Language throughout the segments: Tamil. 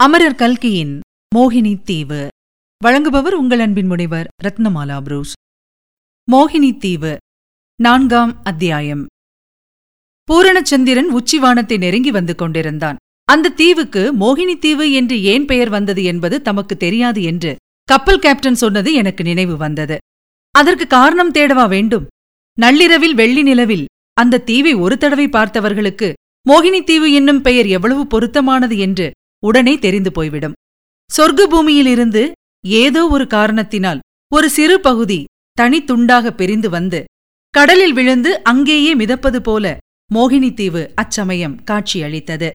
அமரர் கல்கியின் மோகினி தீவு. வழங்குபவர் உங்கள் அன்பின் முனைவர் ரத்னமாலா புரூஸ். மோகினி தீவு நான்காம் அத்தியாயம். பூரணச்சந்திரன் உச்சிவானத்தை நெருங்கி வந்து கொண்டிருந்தான். அந்த தீவுக்கு மோகினி தீவு என்று ஏன் பெயர் வந்தது என்பது தமக்கு தெரியாது என்று கப்பல் கேப்டன் சொன்னது எனக்கு நினைவு வந்தது. அதற்கு காரணம் தேடவா வேண்டும்? நள்ளிரவில் வெள்ளி நிலவில் அந்த தீவை ஒரு தடவை பார்த்தவர்களுக்கு மோகினி தீவு என்னும் பெயர் எவ்வளவு பொருத்தமானது என்று உடனே தெரிந்து போய்விடும். சொர்க்க பூமியிலிருந்து ஏதோ ஒரு காரணத்தினால் ஒரு சிறு பகுதி தனித்துண்டாக பிரிந்து வந்து கடலில் விழுந்து அங்கேயே மிதப்பது போல மோகினி தீவு அச்சமயம் காட்சியளித்தது.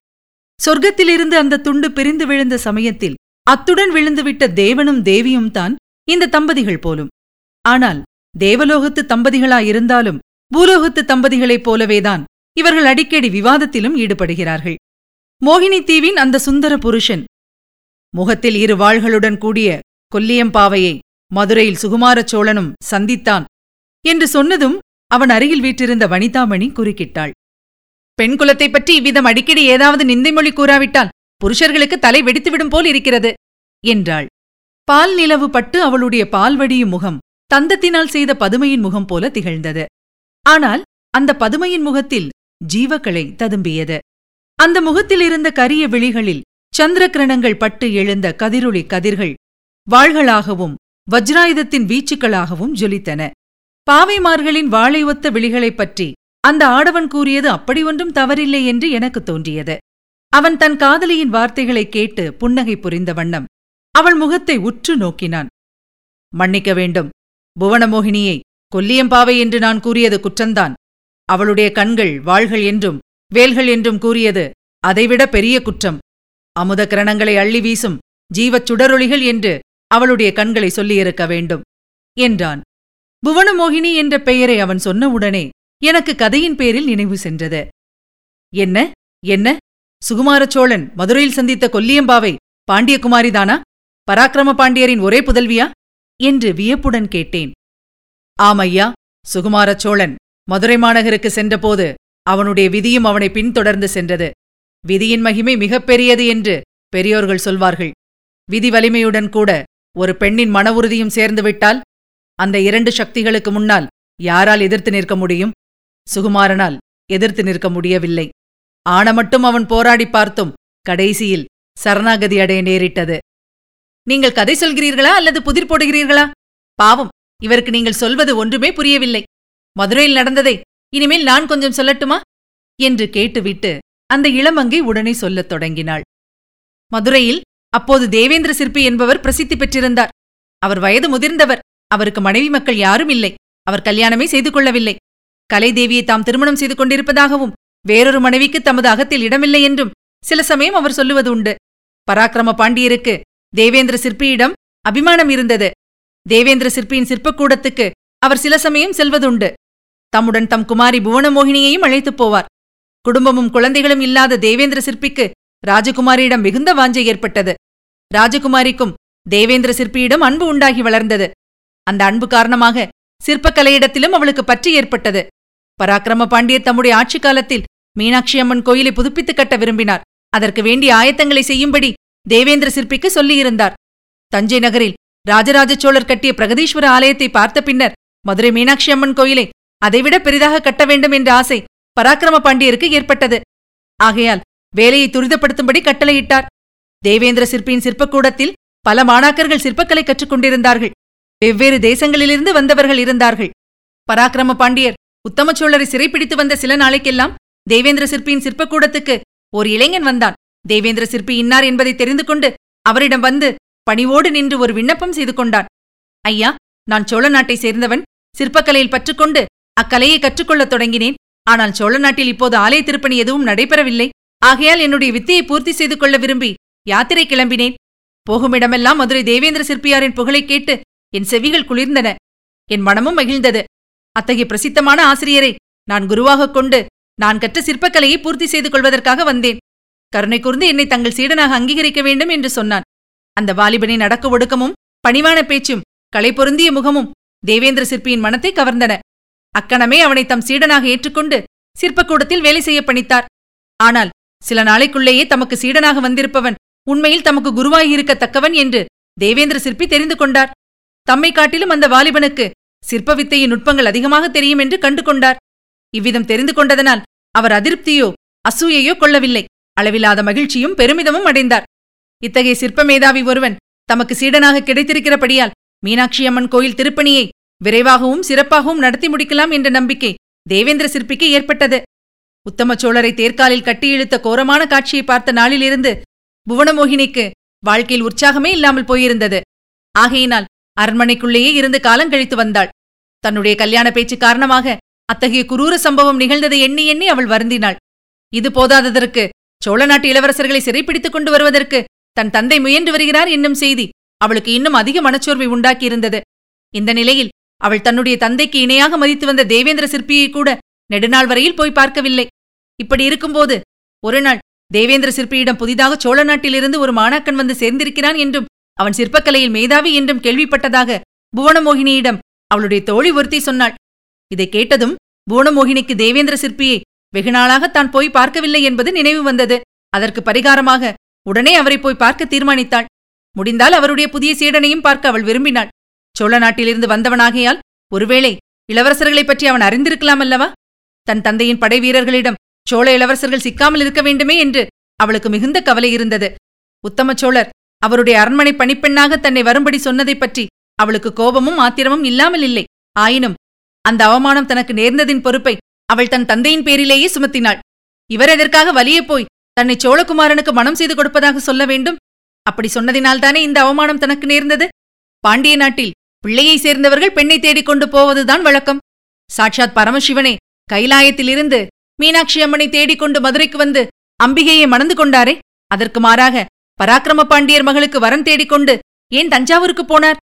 சொர்க்கத்திலிருந்து அந்த துண்டு பிரிந்து விழுந்த சமயத்தில் அத்துடன் விழுந்துவிட்ட தேவனும் தேவியும் தான் இந்த தம்பதிகள் போலும். ஆனால் தேவலோகத்து தம்பதிகளாயிருந்தாலும் பூலோகத்து தம்பதிகளைப் போலவேதான் இவர்கள் அடிக்கடி விவாதத்திலும் ஈடுபடுகிறார்கள். மோகினி தீவின் அந்த சுந்தர புருஷன். முகத்தில் இரு வாள்களுடன் கூடிய கொல்லியம்பாவையை மதுரையில் சுகுமாரச் சோழனும் சந்தித்தான் என்று சொன்னதும் அவன் அருகில் வீற்றிருந்த வனிதாமணி குறுக்கிட்டாள். பெண் குலத்தைப் பற்றி இவ்விதம் அடிக்கடி ஏதாவது நிந்தை மொழி கூறாவிட்டால் புருஷர்களுக்கு தலை வெடித்துவிடும் போல் இருக்கிறது என்றாள். பால் நிலவு பட்டு அவளுடைய பால்வடியும் முகம் தந்தத்தினால் செய்த பதுமையின் முகம் போல திகழ்ந்தது. ஆனால் அந்த பதுமையின் முகத்தில் ஜீவக்கலை ததும்பியது. அந்த முகத்தில் இருந்த கரிய விழிகளில் சந்திரகிரணங்கள் பட்டு எழுந்த கதிரொளி கதிர்கள் வாள்களாகவும் வஜ்ராயுதத்தின் வீச்சுக்களாகவும் ஜொலித்தன. பாவைமார்களின் வாளை ஒத்த விழிகளைப் பற்றி அந்த ஆடவன் கூறியது அப்படி ஒன்றும் தவறில்லை என்று எனக்கு தோன்றியது. அவன் தன் காதலியின் வார்த்தைகளைக் கேட்டு புன்னகை புரிந்த வண்ணம் அவள் முகத்தை உற்று நோக்கினான். மன்னிக்க வேண்டும். புவனமோகினியை கொல்லியம்பாவை என்று நான் கூறியது குற்றந்தான் அவளுடைய கண்கள் வாள்கள் என்றும் வேல்கள் என்றும் கூறியது. அதைவிட பெரிய குற்றம். அமுத கிரணங்களை அள்ளி வீசும் ஜீவச் சுடரொளிகள் என்று அவளுடைய கண்களை சொல்லியிருக்க வேண்டும் என்றான். புவனமோகினி என்ற பெயரை அவன் சொன்னவுடனே எனக்கு கதையின் பேரில் நினைவு சென்றது. என்ன? என்ன? சுகுமாரச் சோழன் மதுரையில் சந்தித்த கொல்லியம்பாவை பாண்டியகுமாரிதானா பராக்கிரம பாண்டியரின் ஒரே புதல்வியா? என்று வியப்புடன் கேட்டேன். ஆமையா சுகுமாரச் சோழன் மதுரை மாநகருக்கு சென்றபோது அவனுடைய விதியும் அவனை பின்தொடர்ந்து சென்றது. விதியின் மகிமை மிகப்பெரியது என்று பெரியோர்கள் சொல்வார்கள். விதி வலிமையுடன் கூட ஒரு பெண்ணின் மன உறுதியும் சேர்ந்துவிட்டால் அந்த இரண்டு சக்திகளுக்கு முன்னால் யாரால் எதிர்த்து நிற்க முடியும்? சுகுமாரனால் எதிர்த்து நிற்க முடியவில்லை. ஆன மட்டும் அவன் போராடி பார்த்தும் கடைசியில் சரணாகதி அடைய நேரிட்டது. நீங்கள் கதை சொல்கிறீர்களா அல்லது புதிர் போடுகிறீர்களா? பாவம் இவருக்கு நீங்கள் சொல்வது ஒன்றுமே புரியவில்லை. மதுரையில் நடந்ததை இனிமேல் நான் கொஞ்சம் சொல்லட்டுமா? என்று கேட்டுவிட்டு அந்த இளமங்கை உடனே சொல்லத் தொடங்கினாள். மதுரையில் அப்போது தேவேந்திர சிற்பி என்பவர் பிரசித்தி பெற்றிருந்தார். அவர் வயது முதிர்ந்தவர். அவருக்கு மனைவி மக்கள் யாரும் இல்லை. அவர் கல்யாணமே செய்து கொள்ளவில்லை. கலைதேவியை தாம் திருமணம் செய்து கொண்டிருப்பதாகவும் வேறொரு மனைவிக்கு தமது அகத்தில் இடமில்லை என்றும் சில சமயம் அவர் சொல்லுவது உண்டு. பராக்கிரம பாண்டியருக்கு தேவேந்திர சிற்பியிடம் அபிமானம் இருந்தது. தேவேந்திர சிற்பியின் சிற்பக்கூடத்துக்கு அவர் சில சமயம் செல்வதுண்டு. தம்முடன் தம் குமாரி புவனமோகினியையும் அழைத்துப் போவார். குடும்பமும் குழந்தைகளும் இல்லாத தேவேந்திர சிற்பிக்கு ராஜகுமாரியிடம் மிகுந்த வாஞ்சை ஏற்பட்டது. ராஜகுமாரிக்கும் தேவேந்திர சிற்பியிடம் அன்பு உண்டாகி வளர்ந்தது. அந்த அன்பு காரணமாக சிற்பக்கலையிடத்திலும் அவளுக்கு பற்றி ஏற்பட்டது. பராக்கிரம பாண்டியர் தம்முடைய ஆட்சி காலத்தில் மீனாட்சி அம்மன் கோயிலை புதுப்பித்துக் கட்ட விரும்பினார். அதற்கு வேண்டிய ஆயத்தங்களை செய்யும்படி தேவேந்திர சிற்பிக்கு சொல்லியிருந்தார். தஞ்சை நகரில் ராஜராஜ சோழர் கட்டிய பிரகதீஸ்வர ஆலயத்தை பார்த்த பின்னர் மதுரை மீனாட்சி அம்மன் கோயிலை அதைவிட பெரிதாக கட்ட வேண்டும் என்ற ஆசை பராக்கிரம பாண்டியருக்கு ஏற்பட்டது. ஆகையால் வேலையை துரிதப்படுத்தும்படி கட்டளையிட்டார். தேவேந்திர சிற்பியின் சிற்பக்கூடத்தில் பல மாணாக்கர்கள் சிற்பக்கலை கற்றுக்கொண்டிருந்தார்கள். வெவ்வேறு தேசங்களிலிருந்து வந்தவர்கள் இருந்தார்கள். பராக்கிரம பாண்டியர் உத்தம சோழரை சிறைப்பிடித்து வந்த சில நாளைக்கெல்லாம் தேவேந்திர சிற்பியின் சிற்பக்கூடத்துக்கு ஒரு இளைஞன் வந்தான். தேவேந்திர சிற்பி இன்னார் என்பதை தெரிந்து கொண்டு அவரிடம் வந்து பணிவோடு நின்று ஒரு விண்ணப்பம் செய்து கொண்டான். ஐயா நான் சோழ நாட்டை சேர்ந்தவன். சிற்பக்கலையில் பற்றுக்கொண்டு அக்கலையை கற்றுக்கொள்ளத் தொடங்கினேன். ஆனால் சோழ நாட்டில் இப்போது ஆலய திருப்பணி எதுவும் நடைபெறவில்லை. ஆகையால் என்னுடைய வித்தையை பூர்த்தி செய்து கொள்ள விரும்பி யாத்திரை கிளம்பினேன். போகுமிடமெல்லாம் மதுரை தேவேந்திர சிற்பியாரின் புகழைக் கேட்டு என் செவிகள் குளிர்ந்தன. என் மனமும் மகிழ்ந்தது. அத்தகைய பிரசித்தமான ஆசிரியரை நான் குருவாகக் கொண்டு நான் கற்ற சிற்பக்கலையை பூர்த்தி செய்து கொள்வதற்காக வந்தேன். கருணை கூர்ந்து என்னை தங்கள் சீடனாக அங்கீகரிக்க வேண்டும் என்று சொன்னான். அந்த வாலிபனின் அடக்க ஒடுக்கமும் பணிவான பேச்சும் களை பொருந்திய முகமும் தேவேந்திர சிற்பியின் மனத்தை கவர்ந்தன. அக்கணமே அவனை தம் சீடனாக ஏற்றுக்கொண்டு சிற்பக்கூடத்தில் வேலை செய்ய பணித்தார். ஆனால் சில நாளைக்குள்ளேயே தமக்கு சீடனாக வந்திருப்பவன் உண்மையில் தமக்கு குருவாகியிருக்கத்தக்கவன் என்று தேவேந்திர சிற்பி தெரிந்து கொண்டார். தம்மை காட்டிலும் அந்த வாலிபனுக்கு சிற்ப வித்தையின் நுட்பங்கள் அதிகமாக தெரியும் என்று கண்டு கொண்டார். இவ்விதம் தெரிந்து கொண்டதனால் அவர் அதிருப்தியோ அசூயையோ கொள்ளவில்லை. அளவில்லாத மகிழ்ச்சியும் பெருமிதமும் அடைந்தார். இத்தகைய சிற்ப மேதாவி ஒருவன் தமக்கு சீடனாக கிடைத்திருக்கிறபடியால் மீனாட்சி அம்மன் கோயில் திருப்பணியை விரைவாகவும் சிறப்பாகவும் நடத்தி முடிக்கலாம் என்ற நம்பிக்கை தேவேந்திர சிற்பிக்கு ஏற்பட்டது. உத்தம சோழரை தேர்காலில் கட்டி இழுத்த கோரமான காட்சியை பார்த்த நாளிலிருந்து புவனமோகினிக்கு வாழ்க்கையில் உற்சாகமே இல்லாமல் போயிருந்தது. ஆகையினால் அரண்மனைக்குள்ளேயே இருந்து காலம் கழித்து வந்தாள். தன்னுடைய கல்யாண பேச்சு காரணமாக அத்தகைய குரூர சம்பவம் நிகழ்ந்ததை எண்ணி எண்ணி அவள் வருந்தினாள். இது போதாததற்கு சோழ நாட்டு இளவரசர்களை சிறைப்பிடித்துக் கொண்டு வருவதற்கு தன் தந்தை முயன்று வருகிறார் என்னும் செய்தி அவளுக்கு இன்னும் அதிக மனச்சோர்வை உண்டாக்கியிருந்தது. இந்த நிலையில் அவள் தன்னுடைய தந்தைக்கு இணையாக மதித்து வந்த தேவேந்திர சிற்பியை கூட நெடுநாள் வரையில் போய் பார்க்கவில்லை. இப்படி இருக்கும்போது ஒருநாள் தேவேந்திர சிற்பியிடம் புதிதாக சோழ நாட்டிலிருந்து ஒரு மாணாக்கன் வந்து சேர்ந்திருக்கிறான் என்றும் அவன் சிற்பக்கலையில் மேதாவி என்றும் கேள்விப்பட்டதாக புவனமோகினியிடம் அவளுடைய தோழி ஒருத்தி சொன்னாள். இதை கேட்டதும் புவனமோகினிக்கு தேவேந்திர சிற்பியை வெகுநாளாக தான் போய் பார்க்கவில்லை என்பது நினைவு வந்தது. அதற்கு பரிகாரமாக உடனே அவரை போய் பார்க்க தீர்மானித்தாள். முடிந்தால் அவருடைய புதிய சீடனையும் பார்க்க அவள் விரும்பினாள். சோழ நாட்டிலிருந்து வந்தவனாகையால் ஒருவேளை இளவரசர்களைப் பற்றி அவன் அறிந்திருக்கலாம் அல்லவா தன் தந்தையின் படை வீரர்களிடம் சோழ இளவரசர்கள் சிக்காமல் இருக்க வேண்டுமே என்று அவளுக்கு மிகுந்த கவலை இருந்தது. உத்தம சோழர் அவருடைய அரண்மனை பணிப்பெண்ணாக தன்னை வரும்படி சொன்னதைப் பற்றி அவளுக்கு கோபமும் ஆத்திரமும் இல்லாமல் இல்லை. ஆயினும் அந்த அவமானம் தனக்கு நேர்ந்ததின் பொறுப்பை அவள் தன் தந்தையின் பேரிலேயே சுமத்தினாள். இவர் எதற்காக வலியே போய் தன்னை சோழகுமாரனுக்கு மனம் செய்து கொடுப்பதாக சொல்ல வேண்டும்? அப்படி சொன்னதினால்தானே இந்த அவமானம் தனக்கு நேர்ந்தது? பாண்டிய நாட்டில் பிள்ளையை சேர்ந்தவர்கள் பெண்ணை தேடிக் கொண்டு போவதுதான் வழக்கம். சாட்சாத் பரமசிவனே கைலாயத்திலிருந்து மீனாட்சி அம்மனை தேடிக்கொண்டு மதுரைக்கு வந்து அம்பிகையை மணந்து கொண்டாரே. அதற்கு மாறாக பராக்கிரம பாண்டியர் மகளுக்கு வரன் தேடிக்கொண்டு ஏன் தஞ்சாவூருக்கு போனார்?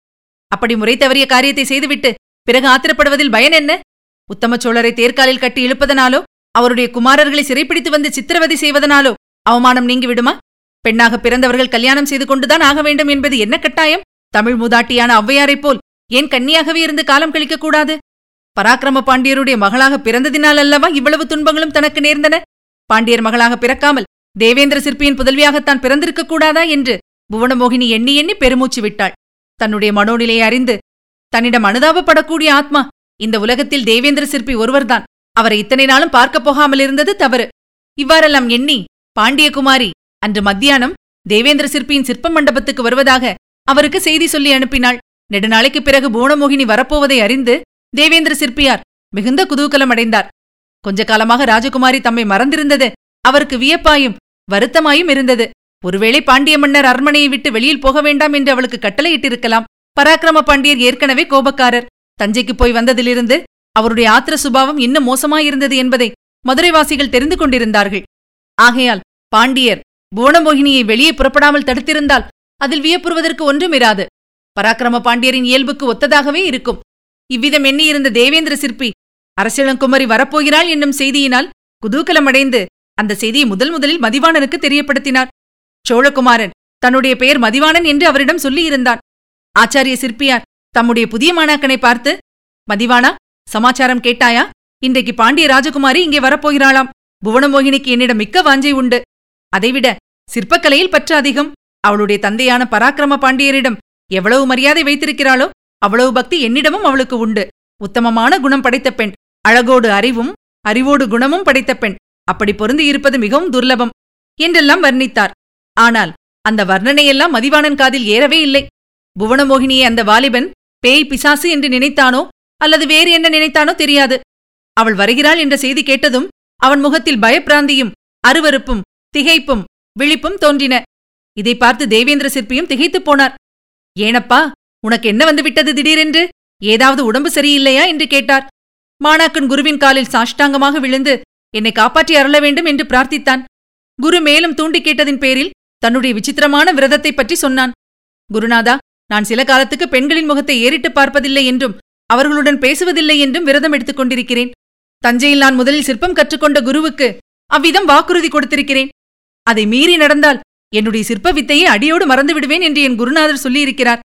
அப்படி முறை தவறிய காரியத்தை செய்துவிட்டு பிறகு ஆத்திரப்படுவதில் பயன் என்ன? உத்தம சோழரை தேர்காலில் கட்டி இழுப்பதனாலோ அவருடைய குமாரர்களை சிறைப்பிடித்து வந்து சித்திரவதை செய்வதனாலோ அவமானம் நீங்கிவிடுமா? பெண்ணாக பிறந்தவர்கள் கல்யாணம் செய்து கொண்டுதான் ஆக வேண்டும் என்பது என்ன கட்டாயம்? தமிழ் மூதாட்டியான ஔவையாரைப் போல் ஏன் கன்னியாகவே இருந்து காலம் கழிக்கக்கூடாது? பராக்கிரம பாண்டியருடைய மகளாக பிறந்ததினால் அல்லவா இவ்வளவு துன்பங்களும் தனக்கு நேர்ந்தன? பாண்டியர் மகளாக பிறக்காமல் தேவேந்திர சிற்பியின் புதல்வியாகத்தான் பிறந்திருக்க கூடாதா என்று புவனமோகினி எண்ணி எண்ணி பெருமூச்சு விட்டாள். தன்னுடைய மனோநிலையை அறிந்து தன்னிடம் அனுதாபப்படக்கூடிய ஆத்மா இந்த உலகத்தில் தேவேந்திர சிற்பி ஒருவர்தான். அவரை இத்தனை நாளும் பார்க்கப் போகாமல் இருந்தது தவறு. இவ்வாறெல்லாம் எண்ணி பாண்டியகுமாரி அன்று மத்தியானம் தேவேந்திர சிற்பியின் சிற்ப மண்டபத்துக்கு வருவதாக அவருக்கு செய்தி சொல்லி அனுப்பினாள். நெடுநாளைக்குப் பிறகு புவனமோகினி வரப்போவதை அறிந்து தேவேந்திர சிற்பியார் மிகுந்த குதூகலம் அடைந்தார் கொஞ்ச காலமாக ராஜகுமாரி தம்மை மறந்திருந்தது. அவருக்கு வியப்பாயும் வருத்தமாயும் இருந்தது. ஒருவேளை பாண்டிய மன்னர் அரண்மனையை விட்டு வெளியில் போக வேண்டாம் என்று அவளுக்கு கட்டளையிட்டிருக்கலாம். பராக்கிரம பாண்டியர் ஏற்கனவே கோபக்காரர். தஞ்சைக்கு போய் வந்ததிலிருந்து அவருடைய ஆத்திர சுபாவம் இன்னும் மோசமாயிருந்தது என்பதை மதுரைவாசிகள் தெரிந்து கொண்டிருந்தார்கள். ஆகையால் பாண்டியர் புவனமோகினியை வெளியே புறப்படாமல் தடுத்திருந்தால் அதில் வியப்புறுவதற்கு ஒன்றுமிராது பராக்கிரம பாண்டியரின் இயல்புக்கு ஒத்ததாகவே இருக்கும். இவ்விதம் எண்ணியிருந்த தேவேந்திர சிற்பி அரசியலங்குமரி வரப்போகிறாள் என்னும் செய்தியினால் குதூகலமடைந்து அந்த செய்தியை முதல் முதலில் மதிவாணனுக்கு தெரியப்படுத்தினார் சோழகுமாரன் தன்னுடைய பெயர் மதிவாணன் என்று அவரிடம் சொல்லியிருந்தான். ஆச்சாரிய சிற்பியார் தம்முடைய புதிய மாணாக்கனை பார்த்து மதிவானா சமாச்சாரம் கேட்டாயா? இன்றைக்கு பாண்டிய ராஜகுமாரி இங்கே வரப்போகிறாளாம். புவனமோகினிக்கு என்னிடம் மிக்க வாஞ்சை உண்டு. அதைவிட சிற்பக்கலையில் பற்று அதிகம் அவளுடைய தந்தையான பராக்கிரம பாண்டியரிடம் எவ்வளவு மரியாதை வைத்திருக்கிறாளோ அவ்வளவு பக்தி என்னிடமும் அவளுக்கு உண்டு. உத்தமமான குணம் படைத்த பெண் அழகோடு அறிவும் அறிவோடு குணமும் படைத்த பெண் அப்படி பொருந்தி இருப்பது மிகவும் துர்லபம் என்றெல்லாம் வர்ணித்தார். ஆனால் அந்த வர்ணனையெல்லாம் மதிவாணன் காதில் ஏறவே இல்லை. புவனமோகினியை அந்த வாலிபன் பேய் பிசாசு என்று நினைத்தானோ அல்லது வேறு என்ன நினைத்தானோ தெரியாது. அவள் வருகிறாள் என்ற செய்தி கேட்டதும் அவன் முகத்தில் பயப்பிராந்தியும் அருவருப்பும் திகைப்பும் விழிப்பும் தோன்றின. இதை பார்த்து தேவேந்திர சிற்பியும் திகைத்துப் போனார். ஏனப்பா உனக்கு என்ன வந்து விட்டது திடீரென்று? ஏதாவது உடம்பு சரியில்லையா? என்று கேட்டார். மாணாக்கன் குருவின் காலில் சாஷ்டாங்கமாக விழுந்து என்னை காப்பாற்றி அருள வேண்டும் என்று பிரார்த்தித்தான். குரு மேலும் தூண்டி கேட்டதின் பேரில் தன்னுடைய விசித்திரமான விரதத்தைப் பற்றி சொன்னான். குருநாதா நான் சில காலத்துக்கு பெண்களின் முகத்தை ஏறிட்டு பார்ப்பதில்லை என்றும் அவர்களுடன் பேசுவதில்லை என்றும் விரதம் எடுத்துக் கொண்டிருக்கிறேன். தஞ்சையில் நான் முதலில் சிற்பம் கற்றுக்கொண்ட குருவுக்கு அவ்விதம் வாக்குறுதி கொடுத்திருக்கிறேன். அதை மீறி நடந்தால் என்னுடைய சிற்ப வித்தையை அடியோடு மறந்து விடுவேன் என்று என் குருநாதர் சொல்லியிருக்கிறார்.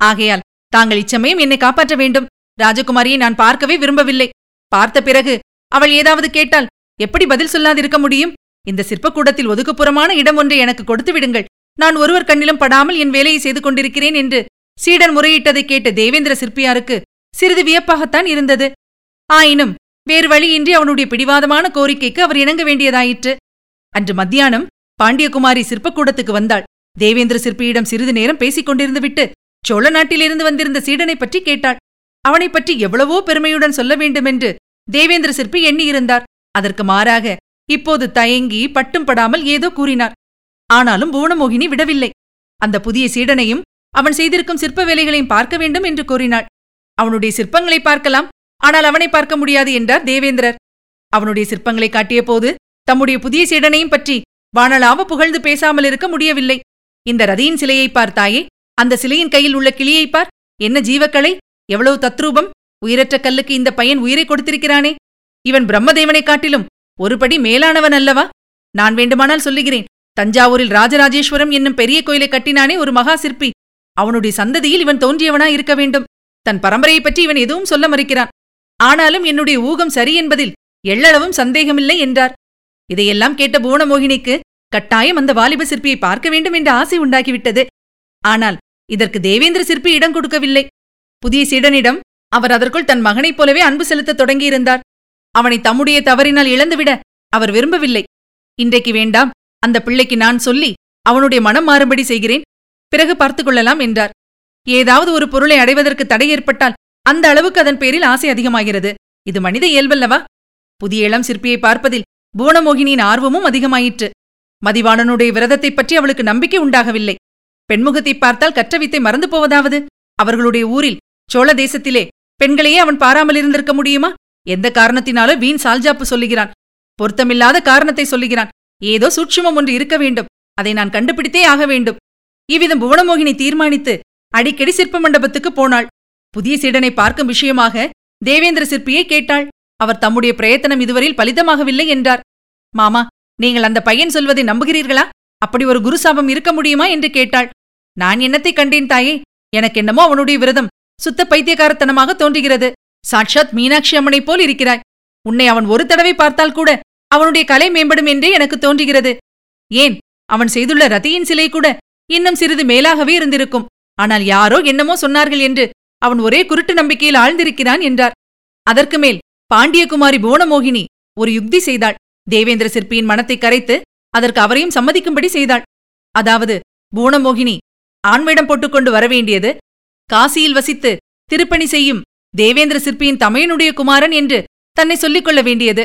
ஆகையால் தாங்கள் இச்சமயம் என்னை காப்பாற்ற வேண்டும். ராஜகுமாரியை நான் பார்க்கவே விரும்பவில்லை. பார்த்த பிறகு அவள் ஏதாவது கேட்டால் எப்படி பதில் சொல்லாதிருக்க முடியும்? இந்த சிற்பக்கூடத்தில் ஒதுக்குப்புறமான இடம் ஒன்றை எனக்கு கொடுத்து விடுங்கள். நான் ஒருவர் கண்ணிலும் படாமல் என் வேலையை செய்து கொண்டிருக்கிறேன் என்று சீடன் முறையிட்டதை கேட்ட தேவேந்திர சிற்பியாருக்கு சிறிது வியப்பாகத்தான் இருந்தது. ஆயினும் வேறு வழியின்றி அவனுடைய பிடிவாதமான கோரிக்கைக்கு அவர் இணங்க வேண்டியதாயிற்று. அன்று மத்தியானம் பாண்டியகுமாரி சிற்பக்கூடத்துக்கு வந்தாள். தேவேந்திர சிற்பியிடம் சிறிது நேரம் பேசிக் கொண்டிருந்து விட்டு சோழ நாட்டிலிருந்து வந்திருந்த சீடனைப் பற்றி கேட்டாள். அவனைப் பற்றி எவ்வளவோ பெருமையுடன் சொல்ல வேண்டுமென்று தேவேந்திர சிற்பி எண்ணியிருந்தார். அதற்கு மாறாக இப்போது தயங்கி பட்டும் படாமல் ஏதோ கூறினார். ஆனாலும் புவனமோகினி விடவில்லை. அந்த புதிய சீடனையும் அவன் செய்திருக்கும் சிற்ப வேலைகளையும் பார்க்க வேண்டும் என்று கூறினாள். அவனுடைய சிற்பங்களை பார்க்கலாம். ஆனால் அவனை பார்க்க முடியாது என்றார் தேவேந்திரர். அவனுடைய சிற்பங்களை காட்டிய போது தம்முடைய புதிய சீடனையும் பற்றி வானலாவ புகழ்ந்து பேசாமல் இருக்க முடியவில்லை. இந்த ரதியின் சிலையை பார்த்தாயே அந்த சிலையின் கையில் உள்ள கிளியை பார். என்ன ஜீவக்கலை? எவ்வளவு தத்ரூபம்? உயிரற்ற கல்லுக்கு இந்த பையன் உயிரை கொடுத்திருக்கிறானே. இவன் பிரம்மதேவனை காட்டிலும் ஒருபடி மேலானவன் அல்லவா? நான் வேண்டுமானால் சொல்லுகிறேன் தஞ்சாவூரில் ராஜராஜேஸ்வரம் என்னும் பெரிய கோயிலை கட்டினானே ஒரு மகா சிற்பி. அவனுடைய சந்ததியில் இவன் தோன்றியவனா இருக்க வேண்டும். தன் பரம்பரையைப் பற்றி இவன் எதுவும் சொல்ல மறுக்கிறான். ஆனாலும் என்னுடைய ஊகம் சரி என்பதில் எள்ளளவும் சந்தேகமில்லை என்றார். இதையெல்லாம் கேட்ட புவனமோகினிக்கு கட்டாயம் அந்த வாலிப சிற்பியை பார்க்க வேண்டும் என்ற ஆசை உண்டாகிவிட்டது. ஆனால் இதற்கு தேவேந்திர சிற்பி இடம் கொடுக்கவில்லை. புதிய சீடனிடம் அவர் அதற்குள் தன் மகனைப் போலவே அன்பு செலுத்த தொடங்கியிருந்தார். அவனை தம்முடைய தவறினால் இழந்துவிட அவர் விரும்பவில்லை. இன்றைக்கு வேண்டாம் அந்த பிள்ளைக்கு நான் சொல்லி அவனுடைய மனம் மாறும்படி செய்கிறேன். பிறகு பார்த்துக் கொள்ளலாம் என்றார். ஏதாவது ஒரு பொருளை அடைவதற்கு தடை ஏற்பட்டால் அந்த அளவுக்கு அதன் பேரில் ஆசை அதிகமாகிறது. இது மனித இயல்பல்லவா? புதிய இளம் சிற்பியை பார்ப்பதில் புவனமோகினியின் ஆர்வமும் அதிகமாயிற்று. மதிவாணனுடைய விரதத்தைப் பற்றி அவளுக்கு நம்பிக்கை உண்டாகவில்லை. பெண்முகத்தை பார்த்தால் கற்றவித்தை மறந்து போவதாவது? அவர்களுடைய ஊரில் சோழ தேசத்திலே பெண்களையே அவன் பாராமல் இருந்திருக்க முடியுமா? எந்த காரணத்தினாலோ வீண் சால்ஜாப்பு சொல்லுகிறான். பொருத்தமில்லாத காரணத்தை சொல்லுகிறான். ஏதோ சூட்சுமம் ஒன்று இருக்க வேண்டும். அதை நான் கண்டுபிடித்தே ஆக வேண்டும். இவ்விதம் புவனமோகினி தீர்மானித்து அடிக்கடி சிற்ப மண்டபத்துக்கு போனாள். புதிய சீடனை பார்க்கும் விஷயமாக தேவேந்திர சிற்பியை கேட்டாள். அவர் தம்முடைய பிரயத்தனம் இதுவரையில் பலிதமாகவில்லை என்றார். மாமா நீங்கள் அந்த பையன் சொல்வதை நம்புகிறீர்களா? அப்படி ஒரு குருசாபம் இருக்க முடியுமா? என்று கேட்டாள். நான் என்னத்தை கண்டேன் தாயே? எனக்கென்னமோ அவனுடைய விரதம் சுத்த பைத்தியகாரத்தனமாக தோன்றுகிறது. சாட்சாத் மீனாட்சி அம்மனைப் போல் இருக்கிறாய். உன்னை அவன் ஒரு தடவை பார்த்தால் கூட அவனுடைய கலை மேம்படும் என்றே எனக்கு தோன்றுகிறது. ஏன்? அவன் செய்துள்ள ரதியின் சிலை கூட இன்னும் சிறிது மேலாகவே இருந்திருக்கும். ஆனால் யாரோ என்னமோ சொன்னார்கள் என்று அவன் ஒரே குருட்டு நம்பிக்கையில் ஆழ்ந்திருக்கிறான் என்றார். அதற்கு மேல் பாண்டியகுமாரி புவனமோகினி ஒரு யுக்தி செய்தாள். தேவேந்திர சிற்பியின் மனத்தை கரைத்து அதற்கு அவரையும் சம்மதிக்கும்படி செய்தாள். அதாவது புவனமோகினி ஆண்மையிடம் போட்டுக்கொண்டு வரவேண்டியது காசியில் வசித்து திருப்பணி செய்யும் தேவேந்திர சிற்பியின் தமையனுடைய குமாரன் என்று தன்னை சொல்லிக் கொள்ள வேண்டியது.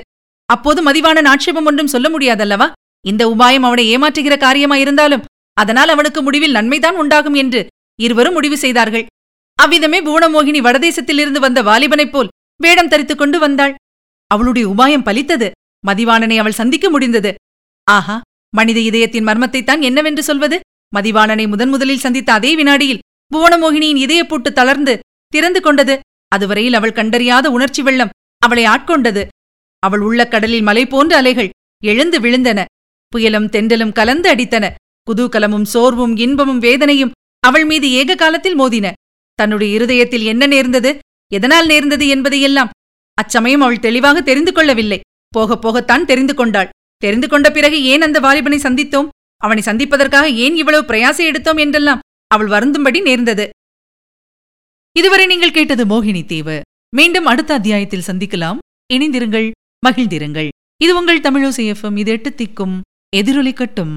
அப்போது மதிவான ஆட்சேபம் ஒன்றும் சொல்ல முடியாதல்லவா? இந்த உபாயம் அவனை ஏமாற்றுகிற காரியமாயிருந்தாலும் அதனால் அவனுக்கு முடிவில் நன்மைதான் உண்டாகும் என்று இருவரும் முடிவு செய்தார்கள். அவ்விதமே புவனமோகினி வடதேசத்திலிருந்து வந்த வாலிபனைப் போல் வேடம் தரித்துக் கொண்டு வந்தாள். அவளுடைய உபாயம் பலித்தது. மதிவாணனை அவள் சந்திக்க முடிந்தது. ஆஹா மனித இதயத்தின் மர்மத்தைத்தான் என்னவென்று சொல்வது? மதிவாணனை முதன் முதலில் சந்தித்த அதே வினாடியில் புவனமோகினியின் இதயப்பூட்டு தளர்ந்து திறந்து கொண்டது. அதுவரையில் அவள் கண்டறியாத உணர்ச்சி வெள்ளம் அவளை ஆட்கொண்டது. அவள் உள்ள கடலில் மலை போன்ற அலைகள் எழுந்து விழுந்தன. புயலும் தென்றலும் கலந்து அடித்தன. குதூகலமும் சோர்வும் இன்பமும் வேதனையும் அவள் மீது ஏக காலத்தில் மோதின. தன்னுடைய இருதயத்தில் என்ன நேர்ந்தது? எதனால் நேர்ந்தது என்பதையெல்லாம் அச்சமயம் அவள் தெளிவாக தெரிந்து கொள்ளவில்லை. போகப் போகத்தான் தெரிந்து கொண்டாள். தெரிந்து கொண்ட பிறகு ஏன் அந்த வாலிபனை சந்தித்தோம்? அவனை சந்திப்பதற்காக ஏன் இவ்வளவு பிரயாசை எடுத்தோம் என்றெல்லாம் அவள் வருந்தும்படி நேர்ந்தது. இதுவரை நீங்கள் கேட்டது மோகினி தீவு. மீண்டும் அடுத்த அத்தியாயத்தில் சந்திக்கலாம். இணைந்திருங்கள் மகிழ்ந்திருங்கள். இது உங்கள் தமிழோசை எஃப்எம் இது எட்டு திக்கும் எதிரொலிக்கட்டும்.